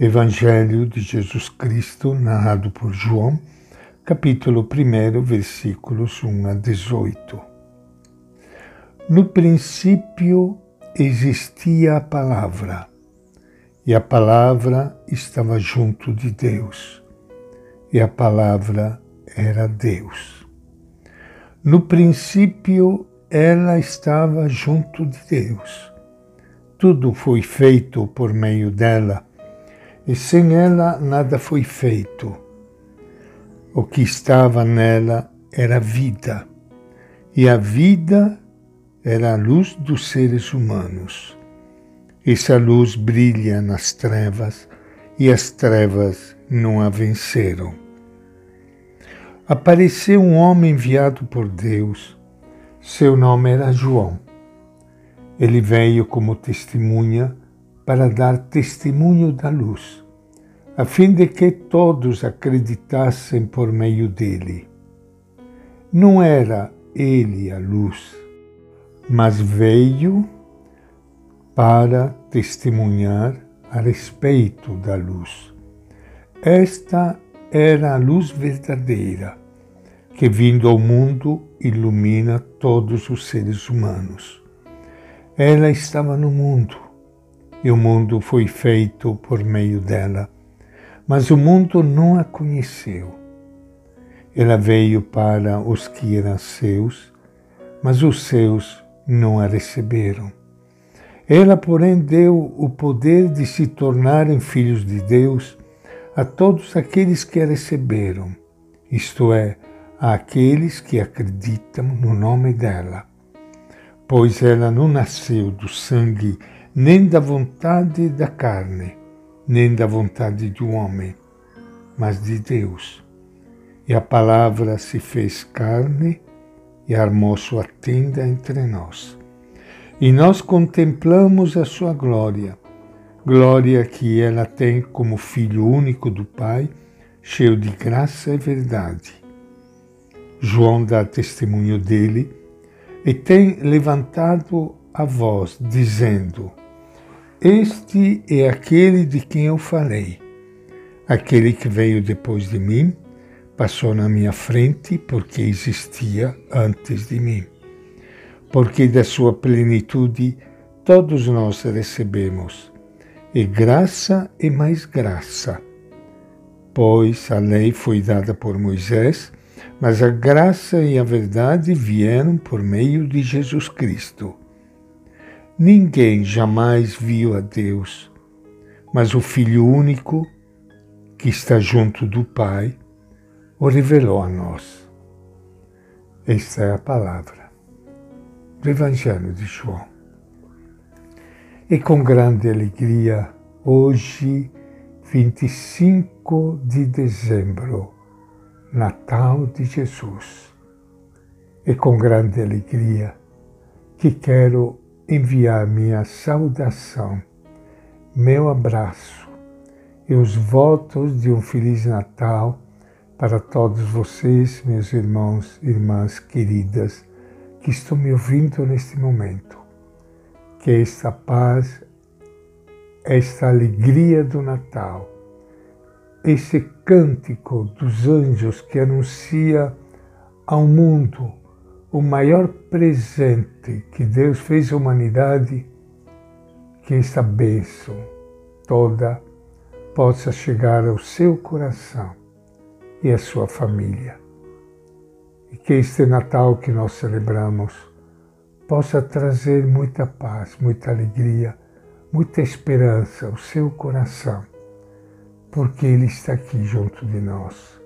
Evangelho de Jesus Cristo, narrado por João, capítulo 1, versículos 1 a 18. No princípio existia a palavra, e a palavra estava junto de Deus, e a palavra era Deus. No princípio ela estava junto de Deus. Tudo foi feito por meio dela e sem ela nada foi feito. O que estava nela era vida, e a vida era a luz dos seres humanos. Essa luz brilha nas trevas e as trevas não a venceram. Apareceu um homem enviado por Deus. Seu nome era João. Ele veio como testemunha para dar testemunho da luz, a fim de que todos acreditassem por meio dele. Não era ele a luz, mas veio para testemunhar a respeito da luz. Esta era a luz verdadeira, que vindo ao mundo ilumina todos os seres humanos. Ela estava no mundo e o mundo foi feito por meio dela, mas o mundo não a conheceu. Ela veio para os que eram seus, mas os seus não a receberam. Ela, porém, deu o poder de se tornarem filhos de Deus a todos aqueles que a receberam, isto é, àqueles que acreditam no nome dela. Pois ela não nasceu do sangue nem da vontade da carne, nem da vontade do homem, mas de Deus. E a palavra se fez carne e armou sua tenda entre nós. E nós contemplamos a sua glória, glória que ela tem como Filho único do Pai, cheio de graça e verdade. João dá testemunho dele e tem levantado a voz, dizendo: este é aquele de quem eu falei. Aquele que veio depois de mim passou na minha frente porque existia antes de mim. Porque da sua plenitude todos nós recebemos, e graça e mais graça. Pois a lei foi dada por Moisés, mas a graça e a verdade vieram por meio de Jesus Cristo. Ninguém jamais viu a Deus, mas o Filho único, que está junto do Pai, o revelou a nós. Esta é a palavra do Evangelho de João. E com grande alegria, hoje, 25 de dezembro, Natal de Jesus. E com grande alegria que quero enviar minha saudação, meu abraço e os votos de um Feliz Natal para todos vocês, meus irmãos e irmãs queridas, que estão me ouvindo neste momento. Que esta paz, esta alegria do Natal, esse cântico dos anjos que anuncia ao mundo o maior presente que Deus fez à humanidade, que esta bênção toda possa chegar ao seu coração e à sua família. E que este Natal que nós celebramos possa trazer muita paz, muita alegria, muita esperança ao seu coração, porque Ele está aqui junto de nós.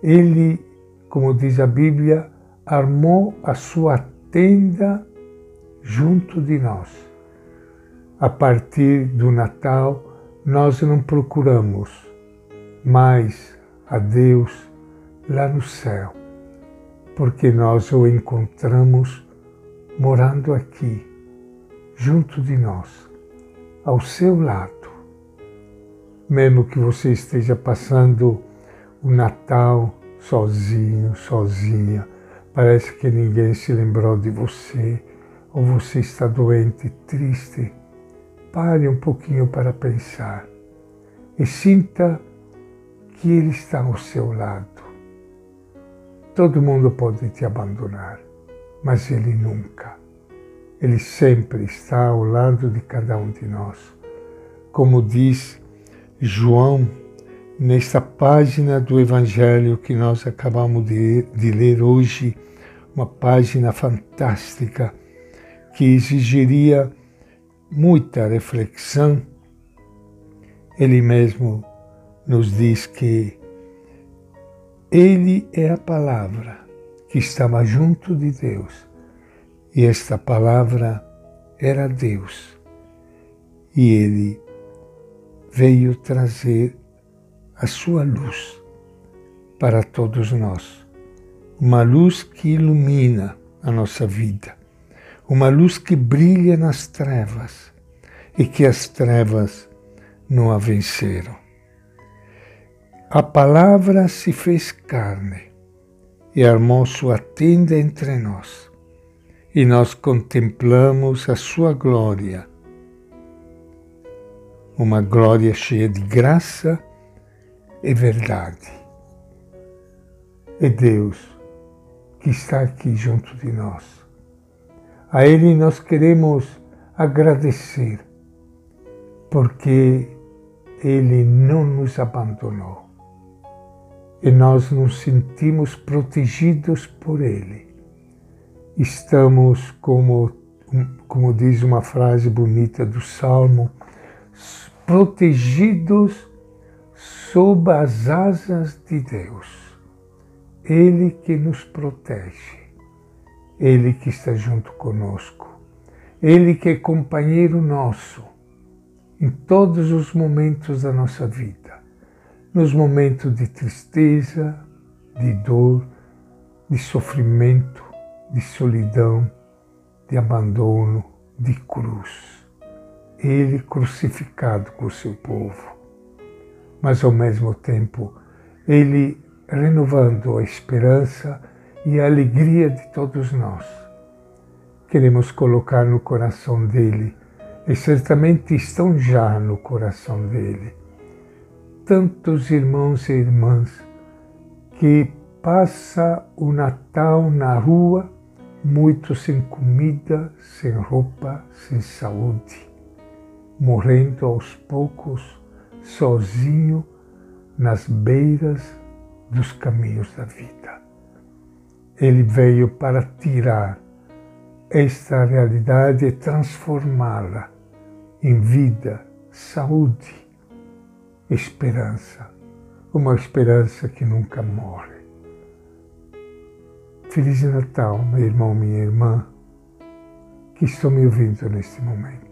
Ele, como diz a Bíblia, armou a sua tenda junto de nós. A partir do Natal, nós não procuramos mais a Deus lá no céu, porque nós o encontramos morando aqui, junto de nós, ao seu lado. Mesmo que você esteja passando o Natal sozinho, sozinha, Parece que ninguém se lembrou de você, ou você está doente, triste. Pare um pouquinho para pensar. e sinta que Ele está ao seu lado. Todo mundo pode te abandonar, mas Ele nunca. Ele sempre está ao lado de cada um de nós. Como diz João, nesta página do Evangelho que nós acabamos de, de ler hoje, uma página fantástica que exigiria muita reflexão, ele mesmo nos diz que ele é a palavra que estava junto de Deus e esta palavra era Deus e ele veio trazer a sua luz para todos nós. Uma luz que ilumina a nossa vida, uma luz que brilha nas trevas e que as trevas não a venceram. A palavra se fez carne e armou sua tenda entre nós, e nós contemplamos a sua glória, uma glória cheia de graça e verdade. É Deus que está aqui junto de nós. A Ele nós queremos agradecer, porque Ele não nos abandonou e nós nos sentimos protegidos por Ele. Estamos, como, como diz uma frase bonita do Salmo, protegidos sob as asas de Deus. Ele que nos protege, Ele que está junto conosco, Ele que é companheiro nosso em todos os momentos da nossa vida, nos momentos de tristeza, de dor, de sofrimento, de solidão, de abandono, de cruz. Ele crucificado com o seu povo mas ao mesmo tempo ele renovando a esperança e a alegria de todos nós. Queremos colocar no coração dele, e certamente estão já no coração dele, tantos irmãos e irmãs que passa o Natal na rua, muitos sem comida, sem roupa, sem saúde, morrendo aos poucos sozinho nas beiras dos caminhos da vida. Ele veio para tirar esta realidade e transformá-la em vida, saúde, esperança, uma esperança que nunca morre. Feliz Natal, meu irmão, minha irmã, que estão me ouvindo neste momento.